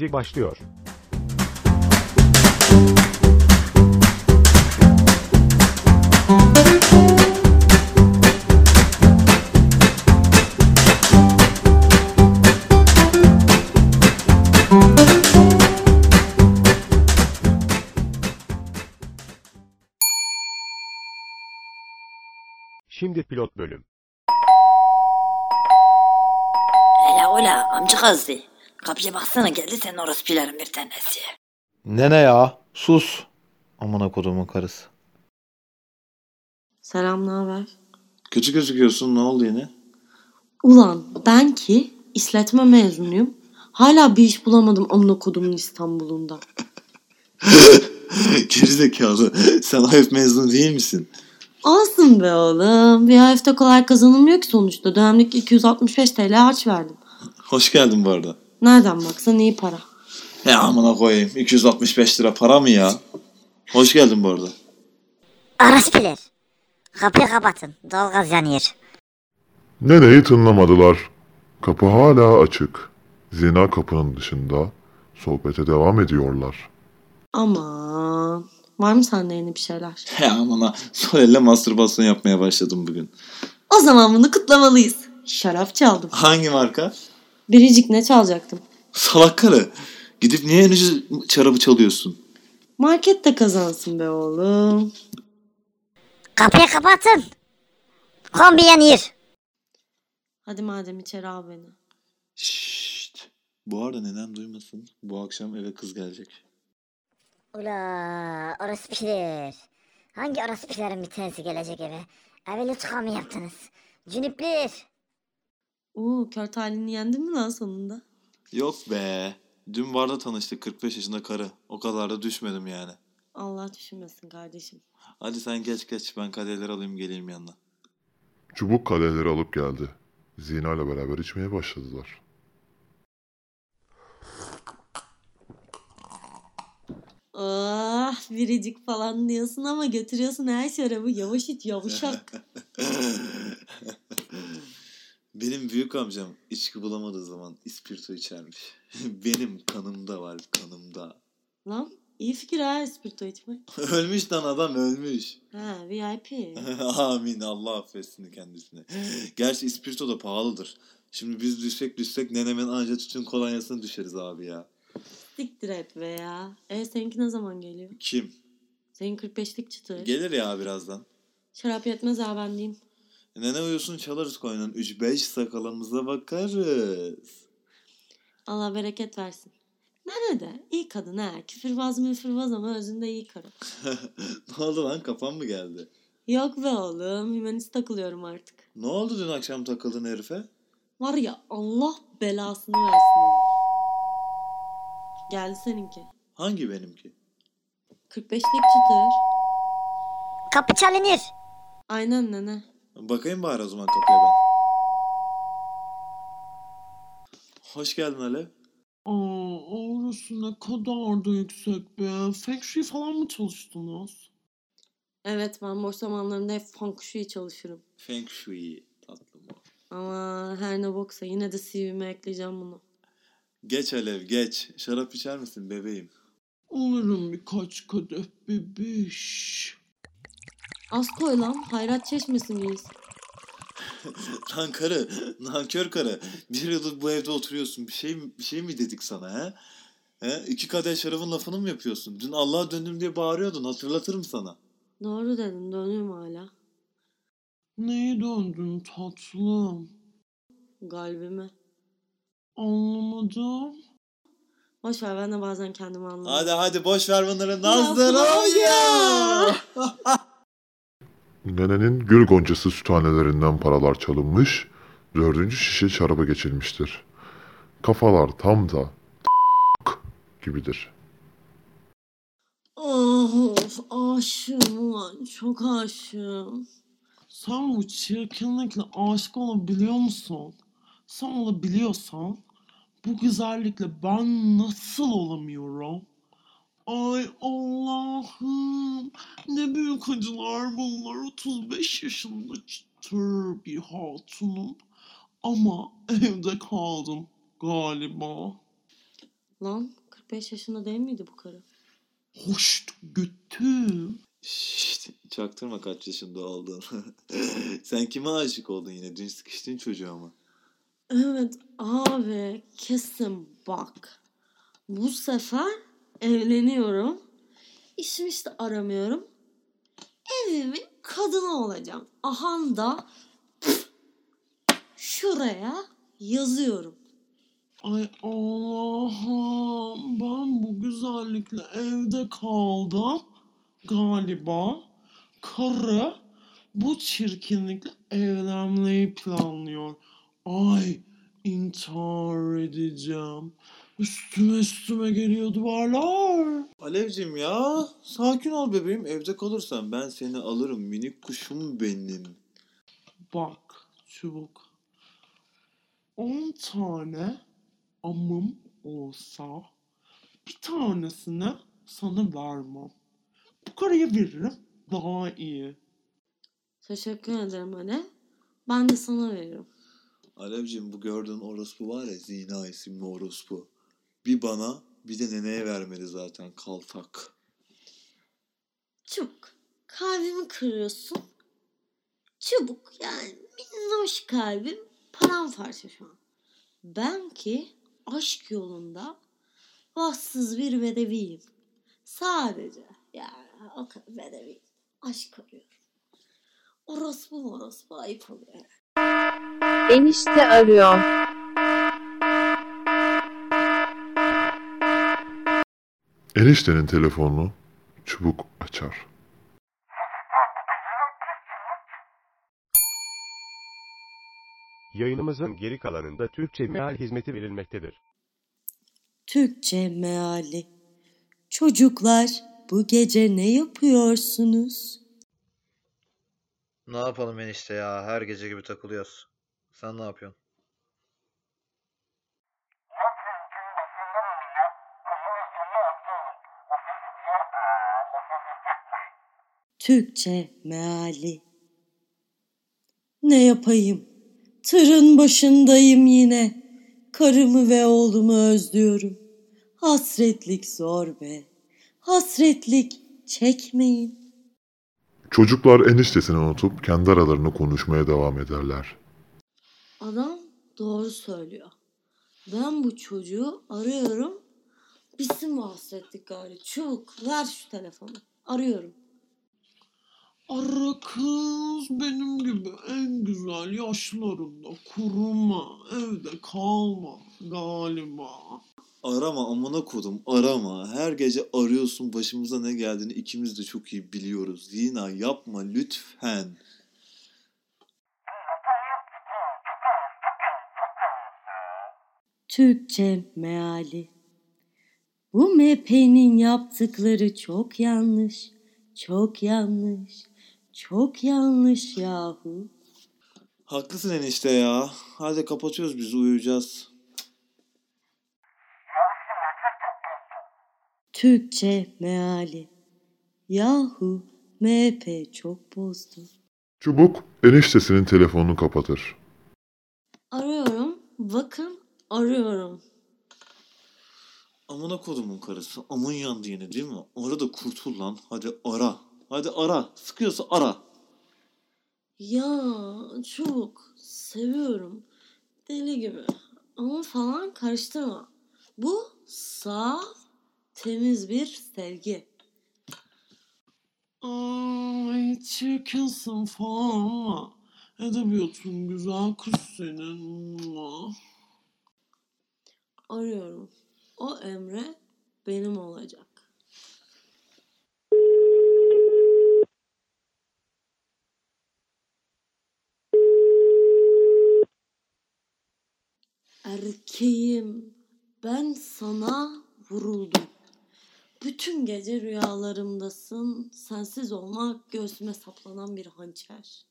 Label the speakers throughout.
Speaker 1: dizi başlıyor. Şimdi pilot bölüm.
Speaker 2: Hele ola amca kazdı. Kapıya baksana geldi senin orospilerin bir tanesi.
Speaker 3: Nene ya sus. Amına kodumun karısı.
Speaker 4: Selam, ne haber?
Speaker 5: Kötü gözüküyorsun. Ne oldu yine?
Speaker 4: Ulan ben ki işletme mezunuyum. Hala bir iş bulamadım amına kodumun İstanbul'unda.
Speaker 5: Gerizekalı. Sen AYF mezunu değil misin?
Speaker 4: Olsun be oğlum. Bir hafta kolay kazanılmıyor ki sonuçta. Dönemlik 265 TL harç verdim.
Speaker 5: Hoş geldin bu arada.
Speaker 4: Nereden baksan iyi para.
Speaker 5: Ya amına koyayım. 265 lira para mı ya? Hoş geldin bu arada.
Speaker 2: Orospiler. Kapıyı kapatın. Doğalgaz yanıyor.
Speaker 6: Neneyi tınlamadılar. Kapı hala açık. Zina kapının dışında sohbete devam ediyorlar.
Speaker 4: Aman. Var mı sende yeni bir şeyler?
Speaker 5: Ya amına. Sol elle mastürbasyon yapmaya başladım bugün.
Speaker 4: O zaman bunu kutlamalıyız. Şarap çaldım.
Speaker 5: Hangi marka?
Speaker 4: Biricik ne çalacaktım?
Speaker 5: Salak karı. Gidip niye henüz şarabı çalıyorsun?
Speaker 4: Markette kazansın be oğlum.
Speaker 2: Kapıyı kapatın. Kombi yanıyor.
Speaker 4: Hadi madem içeri al beni.
Speaker 5: Şşt. Bu arada nenem duymasın. Bu akşam eve kız gelecek.
Speaker 2: Ula orospiler. Hangi orospilerin bir tanesi gelecek eve? Evveli çıkar mı yaptınız? Cünüpler.
Speaker 4: Oo kör talihini yendin mi lan sonunda?
Speaker 5: Yok be. Dün barda tanıştık 45 yaşında karı. O kadar da düşmedim yani.
Speaker 4: Allah düşünmesin kardeşim.
Speaker 5: Hadi sen geç geç ben kadehleri alayım geleyim yanına.
Speaker 6: Çubuk kadehleri alıp geldi. Zina ile beraber içmeye başladılar.
Speaker 4: Ah biricik falan diyorsun ama götürüyorsun her şarabı yavaş iç yavuşak.
Speaker 5: Benim büyük amcam içki bulamadığı zaman ispirto içermiş. Benim kanımda var kanımda.
Speaker 4: lan iyi fikir ha espirto içmek.
Speaker 5: ölmüş lan adam ölmüş.
Speaker 4: Ha VIP.
Speaker 5: Amin Allah affetsin kendisini. Gerçi ispirto da pahalıdır. Şimdi biz düşsek düşsek nenemen anca tütün kolonyasını düşeriz abi ya.
Speaker 4: Siktir et be ya. E seninki ne zaman geliyor?
Speaker 5: Kim?
Speaker 4: Senin 45'lik çıtır.
Speaker 5: Gelir ya birazdan.
Speaker 4: Şarap yetmez ha ben diyeyim.
Speaker 5: Nene uyusun çalarız koynan. 3-5 sakalımıza bakarız.
Speaker 4: Allah bereket versin. Nene de iyi kadın ha. Küfürbaz müfürbaz ama özünde iyi karı.
Speaker 5: ne oldu lan kafan mı geldi?
Speaker 4: Yok be oğlum. Hümanist takılıyorum artık.
Speaker 5: Ne oldu dün akşam takıldın herife?
Speaker 4: Var ya Allah belasını versin. Geldi seninki.
Speaker 5: Hangi benimki?
Speaker 4: 45'lik çıtır.
Speaker 2: Kapı çalınır.
Speaker 4: Aynen nene.
Speaker 5: Bakayım bari o zaman kapıya ben. Hoş geldin Alev.
Speaker 7: Aa, orası ne kadar da yüksek be. Feng Shui falan mı çalıştınız?
Speaker 4: Evet ben boş zamanlarımda hep feng shui çalışırım.
Speaker 5: Feng Shui tatlım o.
Speaker 4: Ama her ne boksa yine de CV'me ekleyeceğim bunu.
Speaker 5: Geç Alev geç. Şarap içer misin bebeğim?
Speaker 7: Alırım birkaç kadeh bebiş.
Speaker 4: Az koy lan hayrat çeşmesi miyiz?
Speaker 5: Lan karı, nankör karı. Bir yıldır bu evde oturuyorsun. Bir şey mi, bir şey mi dedik sana he? He? İki kadeh şarabın lafını mı yapıyorsun? Dün Allah'a döndüm diye bağırıyordun. Hatırlatırım sana.
Speaker 4: Doğru dedin dönüyorum hala.
Speaker 7: Neye döndün tatlım?
Speaker 4: Kalbime.
Speaker 7: Anlamadım.
Speaker 4: Boş ver ben de bazen kendimi anlamıyorum.
Speaker 5: Hadi hadi boş ver bunları.
Speaker 4: Ya
Speaker 5: Nazlı
Speaker 4: Flavia!
Speaker 6: Nenenin gül goncası süthanelerinden paralar çalınmış, dördüncü şişe şaraba geçilmiştir. Kafalar tam da gibidir.
Speaker 4: Of aşığım lan çok aşığım.
Speaker 7: Sen bu çirkinlikle aşık olabiliyor musun? Sen olabiliyorsan bu güzellikle ben nasıl olamıyorum? Ay Allah'ım ne büyük acılar bunlar 35 yaşında çıtır bir hatunum ama evde kaldım galiba.
Speaker 4: Lan 45 yaşında değil miydi bu karı?
Speaker 7: Hoş götüm.
Speaker 5: Şşt, çaktırma kaç yaşında olduğunu. Sen kime aşık oldun yine? Dün sıkıştın çocuğa mı?
Speaker 4: Evet abi kesin bak. Bu sefer evleniyorum. İşim işte aramıyorum. Evimin kadını olacağım. Aha da şuraya yazıyorum.
Speaker 7: Ay Allah'ım ben bu güzellikle evde kaldım. Galiba karı bu çirkinlikle evlenmeyi planlıyor. Ay intihar edeceğim. Üstüme üstüme geliyor duvarlar.
Speaker 5: Alevcim ya sakin ol bebeğim evde kalırsan ben seni alırım minik kuşum benim.
Speaker 7: Bak çubuk. 10 tane amım olsa bir tanesini sana vermem. Bu karıya veririm daha iyi.
Speaker 4: Teşekkür ederim anne. Ben de sana veririm.
Speaker 5: Alevcim bu gördüğün orospu var ya Zina isimli orospu. Bir bana bir de neneye vermeli zaten kaltak.
Speaker 4: Çubuk. Kalbimi kırıyorsun. Çubuk yani minnoş kalbim paramparça şu an. Ben ki aşk yolunda bahtsız bir bedeviyim. Sadece yani o kadar bedevi. Aşk arıyorum. Orospu orospu ayıp oluyor.
Speaker 1: Enişte arıyor.
Speaker 6: Eniştenin telefonunu çubuk açar.
Speaker 8: Yayınımızın geri kalanında Türkçe meal hizmeti verilmektedir.
Speaker 4: Türkçe meali. Çocuklar bu gece ne yapıyorsunuz?
Speaker 3: Ne yapalım enişte ya? Her gece gibi takılıyoruz. Sen ne yapıyorsun?
Speaker 4: Türkçe meali. Ne yapayım? Tırın başındayım yine. Karımı ve oğlumu özlüyorum. Hasretlik zor be. Hasretlik çekmeyin.
Speaker 6: Çocuklar eniştesini unutup kendi aralarında konuşmaya devam ederler.
Speaker 4: Adam doğru söylüyor. Ben bu çocuğu arıyorum. Bitsin bu hasretlik gari. Çabuk ver şu telefonu. Arıyorum.
Speaker 7: Ara kız benim gibi en güzel yaşlarında kuruma, evde kalma galiba.
Speaker 5: Arama amına kodum arama. Her gece arıyorsun başımıza ne geldiğini ikimiz de çok iyi biliyoruz. Zina yapma lütfen.
Speaker 4: Türkçe meali. Bu MHP'nin yaptıkları çok yanlış. Çok yanlış. Çok yanlış yahu.
Speaker 5: Haklısın enişte ya. Hadi kapatıyoruz biz uyuyacağız.
Speaker 4: Türkçe meali. Yahu MHP çok bozdu.
Speaker 6: Çubuk eniştesinin telefonunu kapatır.
Speaker 4: Arıyorum. Bakın arıyorum.
Speaker 5: Amına kodumun karısı. Amın yandı yine değil mi? Ara da kurtul lan. Hadi ara. Hadi ara. Sıkıyorsa ara.
Speaker 4: Ya çok seviyorum. Deli gibi. Ama falan karıştırma. Bu saf, temiz bir sevgi.
Speaker 7: Ay çirkinsin falan ama edebiyatın güzel kız senin.
Speaker 4: Arıyorum. O Emre benim olacak. Erkeğim, ben sana vuruldum. Bütün gece rüyalarımdasın. Sensiz olmak göğsüme saplanan bir hançer.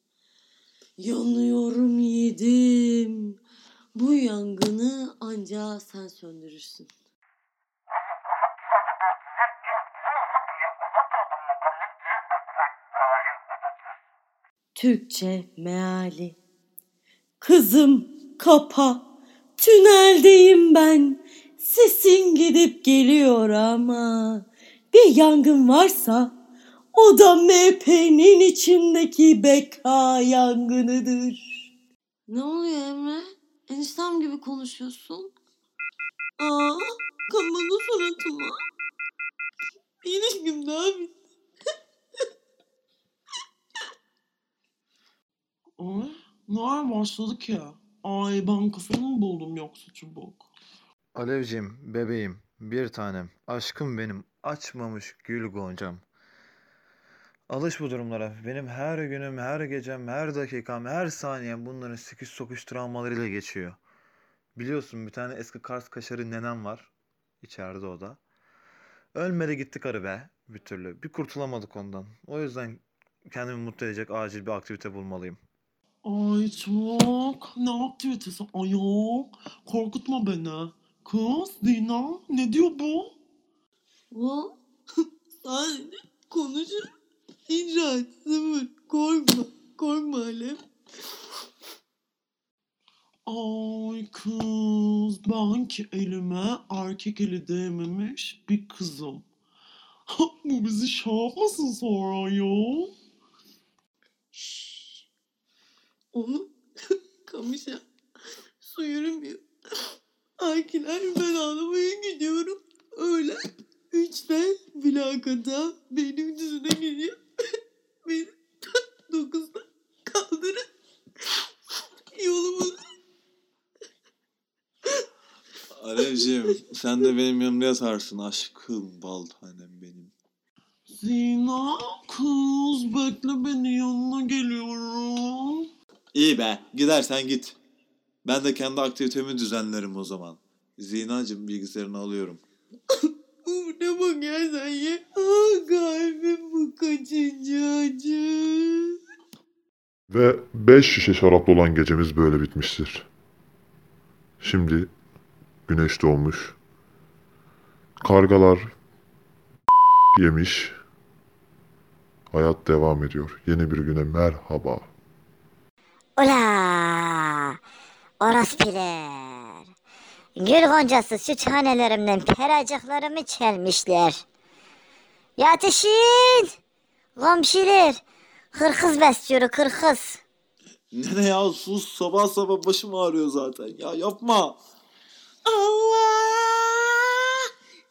Speaker 4: Yanıyorum yiğidim. Bu yangını ancak sen söndürürsün. Türkçe meali. Kızım kapa, tüneldeyim ben. sesin gidip geliyor ama bir yangın varsa o da MHP'nin içindeki beka yangınıdır. Ne oluyor Emre? Eniştem gibi konuşuyorsun. Aa, kanalı sanatımı. İlişkim daha bitti.
Speaker 7: Ay, nerede başladık ya? Ay ben kafamı mı buldum yoksa çubuk?
Speaker 3: Alevciğim, bebeğim, bir tanem, aşkım benim, açmamış gül goncam. Alış bu durumlara. Benim her günüm, her gecem, her dakikam, her saniyem bunların sıkış sokuş travmalarıyla geçiyor. Biliyorsun bir tane eski Kars kaşarı nenem var. İçeride o da. Ölmedi gitti karı be bir türlü. Bir kurtulamadık ondan. O yüzden kendimi mutlu edecek acil bir aktivite bulmalıyım.
Speaker 7: Ay çok. Ne aktivitesi ayol? Korkutma beni. Kız Dina ne diyor bu?
Speaker 4: O sadece konuşur. İcraat sıfır. Korkma. Korkma Alev.
Speaker 7: Ay kız ben ki elime erkek eli değmemiş bir kızım. bu bizi şey yapmasın sonra ya.
Speaker 4: Şşş. Onu kamışa su yürümüyor. Aykiler ben ağlamaya gidiyorum. Öyle üçte mülakata benim düzüne geliyor. Beni dokuzda kaldırın. Yolumu
Speaker 5: Alevciğim sen de benim yanımda yatarsın aşkım bal tanem benim.
Speaker 7: Zina kız bekle beni yanına geliyorum.
Speaker 5: İyi be gidersen git. Ben de kendi aktivitemi düzenlerim o zaman. Zinacığım bilgisayarını alıyorum.
Speaker 4: Ne bak ya sen ye. Ah kalbim bu kaçıncı acı.
Speaker 6: Ve 5 şişe şaraplı olan gecemiz böyle bitmiştir. Şimdi güneş doğmuş. Kargalar yemiş. Hayat devam ediyor. Yeni bir güne merhaba.
Speaker 2: Ula! Orospiler. Gül goncası süt hanelerimden peracıklarımı çelmişler. Yatışın! Komşiler! Kırkız besliyor kırkız.
Speaker 5: Nene ya sus sabah sabah başım ağrıyor zaten. Ya yapma.
Speaker 4: Allah!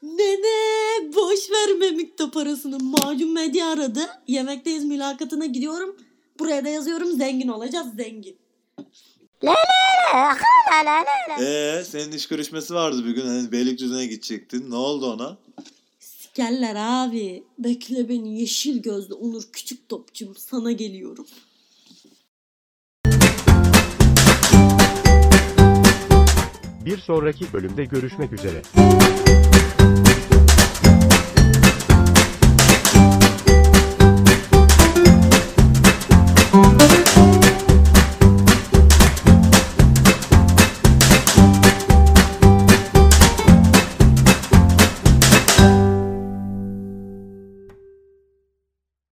Speaker 4: Nene boş ver memikte parasını. Macun medya aradı. Yemekteyiz mülakatına gidiyorum. Buraya da yazıyorum zengin olacağız zengin.
Speaker 2: La la la la la la la.
Speaker 5: Ee senin iş görüşmesi vardı bir gün. Hani Beylikdüzü'ne gidecektin. Ne oldu ona?
Speaker 4: Sikerler abi. Bekle beni yeşil gözlü Onur küçük topçum sana geliyorum.
Speaker 8: Bir sonraki bölümde görüşmek üzere.